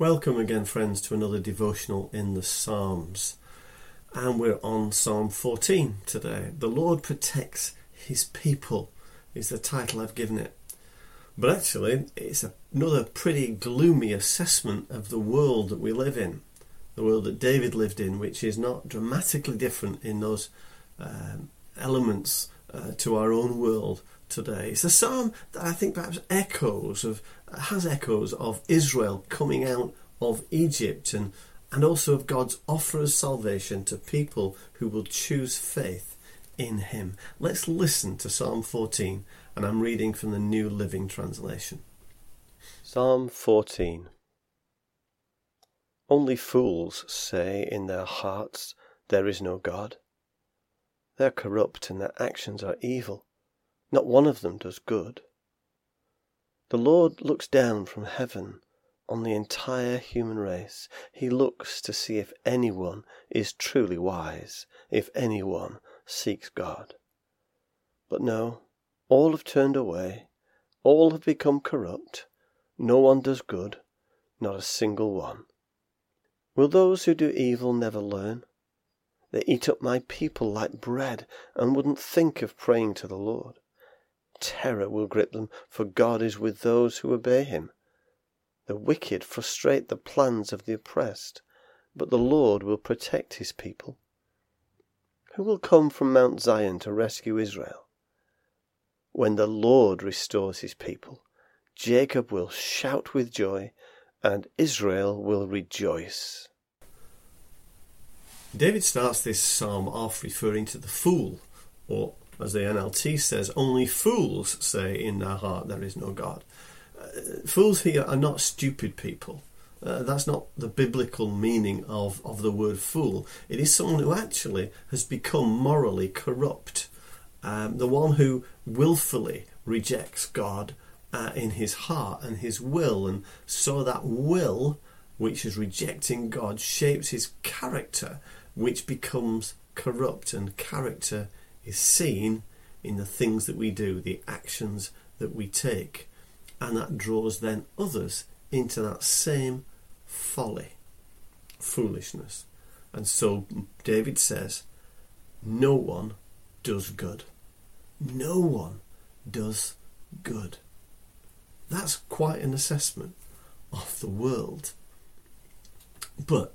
Welcome again, friends, to another devotional in the Psalms. And we're on Psalm 14 today. The Lord protects his people, is the title I've given it. But actually, it's another pretty gloomy assessment of the world that we live in, the world that David lived in, which is not dramatically different in those um, elements uh, to our own world today. It's a psalm that I think perhaps echoes of has echoes of Israel coming out of Egypt and and also of God's offer of salvation to people who will choose faith in him. Let's listen to Psalm 14 and I'm reading from the New Living Translation. Psalm 14 Only fools say in their hearts, There is no God. They are corrupt and their actions are evil. Not one of them does good. The Lord looks down from heaven on the entire human race. He looks to see if anyone is truly wise, if anyone seeks God. But no, all have turned away, all have become corrupt, no one does good, not a single one. Will those who do evil never learn? They eat up my people like bread and wouldn't think of praying to the Lord terror will grip them, for God is with those who obey him. The wicked frustrate the plans of the oppressed, but the Lord will protect his people. Who will come from Mount Zion to rescue Israel? When the Lord restores his people, Jacob will shout with joy, and Israel will rejoice. David starts this psalm off referring to the fool, or as the NLT says, only fools say in their heart there is no God. Uh, fools here are not stupid people. Uh, that's not the biblical meaning of, of the word fool. It is someone who actually has become morally corrupt. Um, the one who willfully rejects God uh, in his heart and his will, and so that will, which is rejecting God, shapes his character, which becomes corrupt, and character is seen in the things that we do, the actions that we take. And that draws then others into that same folly, foolishness. And so David says, No one does good. No one does good. That's quite an assessment of the world. But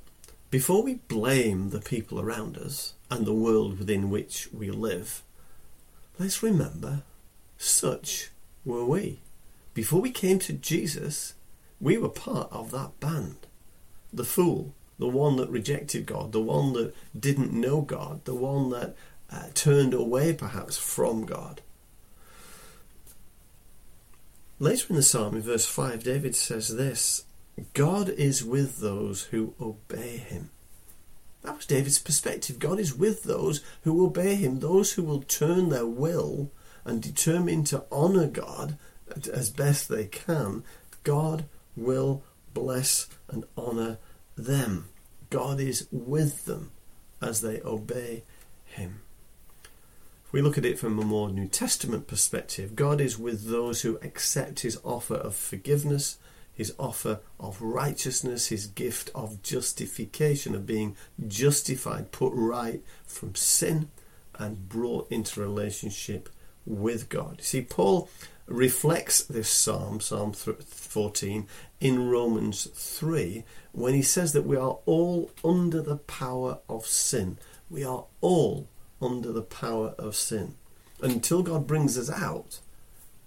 before we blame the people around us and the world within which we live, let's remember such were we. Before we came to Jesus, we were part of that band. The fool, the one that rejected God, the one that didn't know God, the one that uh, turned away perhaps from God. Later in the psalm, in verse 5, David says this God is with those who obey him. That was David's perspective. God is with those who obey him, those who will turn their will and determine to honour God as best they can. God will bless and honour them. God is with them as they obey him. If we look at it from a more New Testament perspective, God is with those who accept his offer of forgiveness his offer of righteousness, his gift of justification, of being justified, put right from sin, and brought into relationship with God. You see, Paul reflects this psalm, Psalm 14, in Romans 3, when he says that we are all under the power of sin. We are all under the power of sin. Until God brings us out,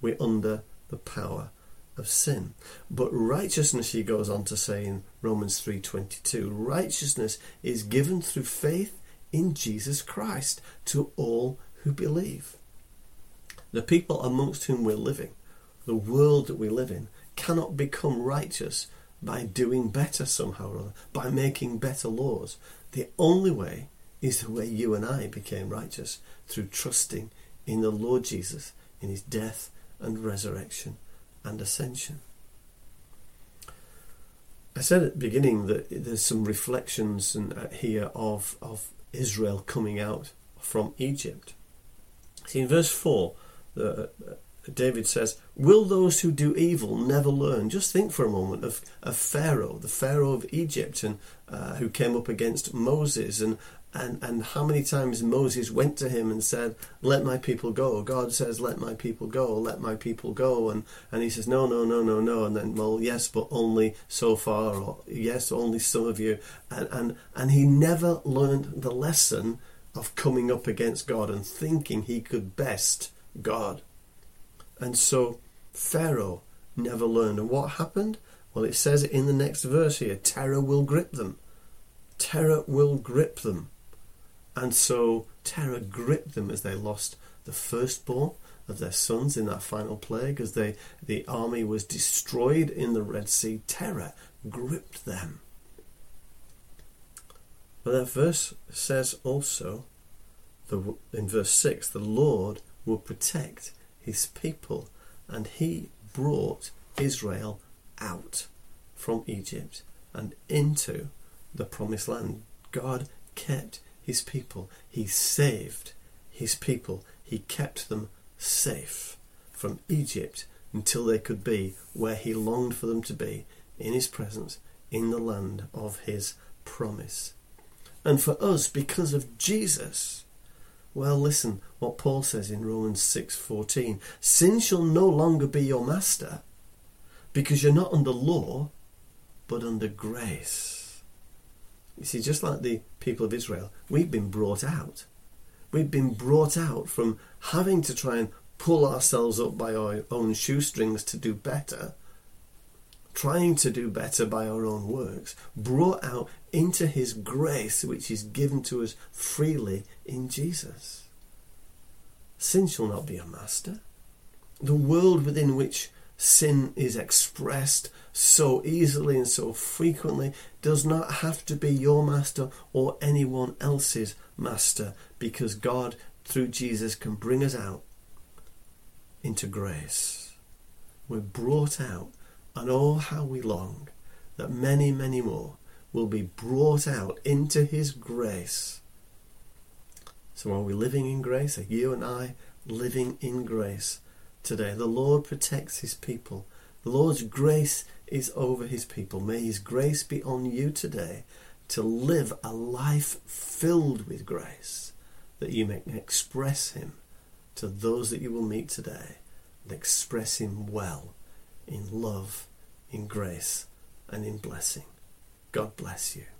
we're under the power of sin. But righteousness, he goes on to say in Romans 3:22, righteousness is given through faith in Jesus Christ to all who believe. The people amongst whom we're living, the world that we live in, cannot become righteous by doing better somehow or other, by making better laws. The only way is the way you and I became righteous through trusting in the Lord Jesus, in his death and resurrection and ascension. I said at the beginning that there's some reflections uh, here of, of Israel coming out from Egypt. See, in verse 4, the David says, Will those who do evil never learn? Just think for a moment of, of Pharaoh, the Pharaoh of Egypt, and uh, who came up against Moses, and, and, and how many times Moses went to him and said, Let my people go. God says, Let my people go, let my people go. And, and he says, No, no, no, no, no. And then, Well, yes, but only so far, or yes, only some of you. And, and, and he never learned the lesson of coming up against God and thinking he could best God. And so Pharaoh never learned. And what happened? Well, it says in the next verse here terror will grip them. Terror will grip them. And so terror gripped them as they lost the firstborn of their sons in that final plague, as they, the army was destroyed in the Red Sea. Terror gripped them. But that verse says also, the, in verse 6, the Lord will protect his people, and he brought Israel out from Egypt and into the promised land. God kept his people, he saved his people, he kept them safe from Egypt until they could be where he longed for them to be in his presence in the land of his promise. And for us, because of Jesus, well, listen what Paul says in Romans 6:14. Sin shall no longer be your master, because you're not under law, but under grace. You see, just like the people of Israel, we've been brought out. We've been brought out from having to try and pull ourselves up by our own shoestrings to do better, trying to do better by our own works, brought out into His grace, which is given to us freely in Jesus. Sin shall not be a master. The world within which sin is expressed so easily and so frequently does not have to be your master or anyone else's master because God, through Jesus, can bring us out into grace. We're brought out, and oh, how we long that many, many more will be brought out into His grace. So, are we living in grace? Are you and I living in grace today? The Lord protects His people. The Lord's grace is over His people. May His grace be on you today to live a life filled with grace, that you may express Him to those that you will meet today and express Him well in love, in grace, and in blessing. God bless you.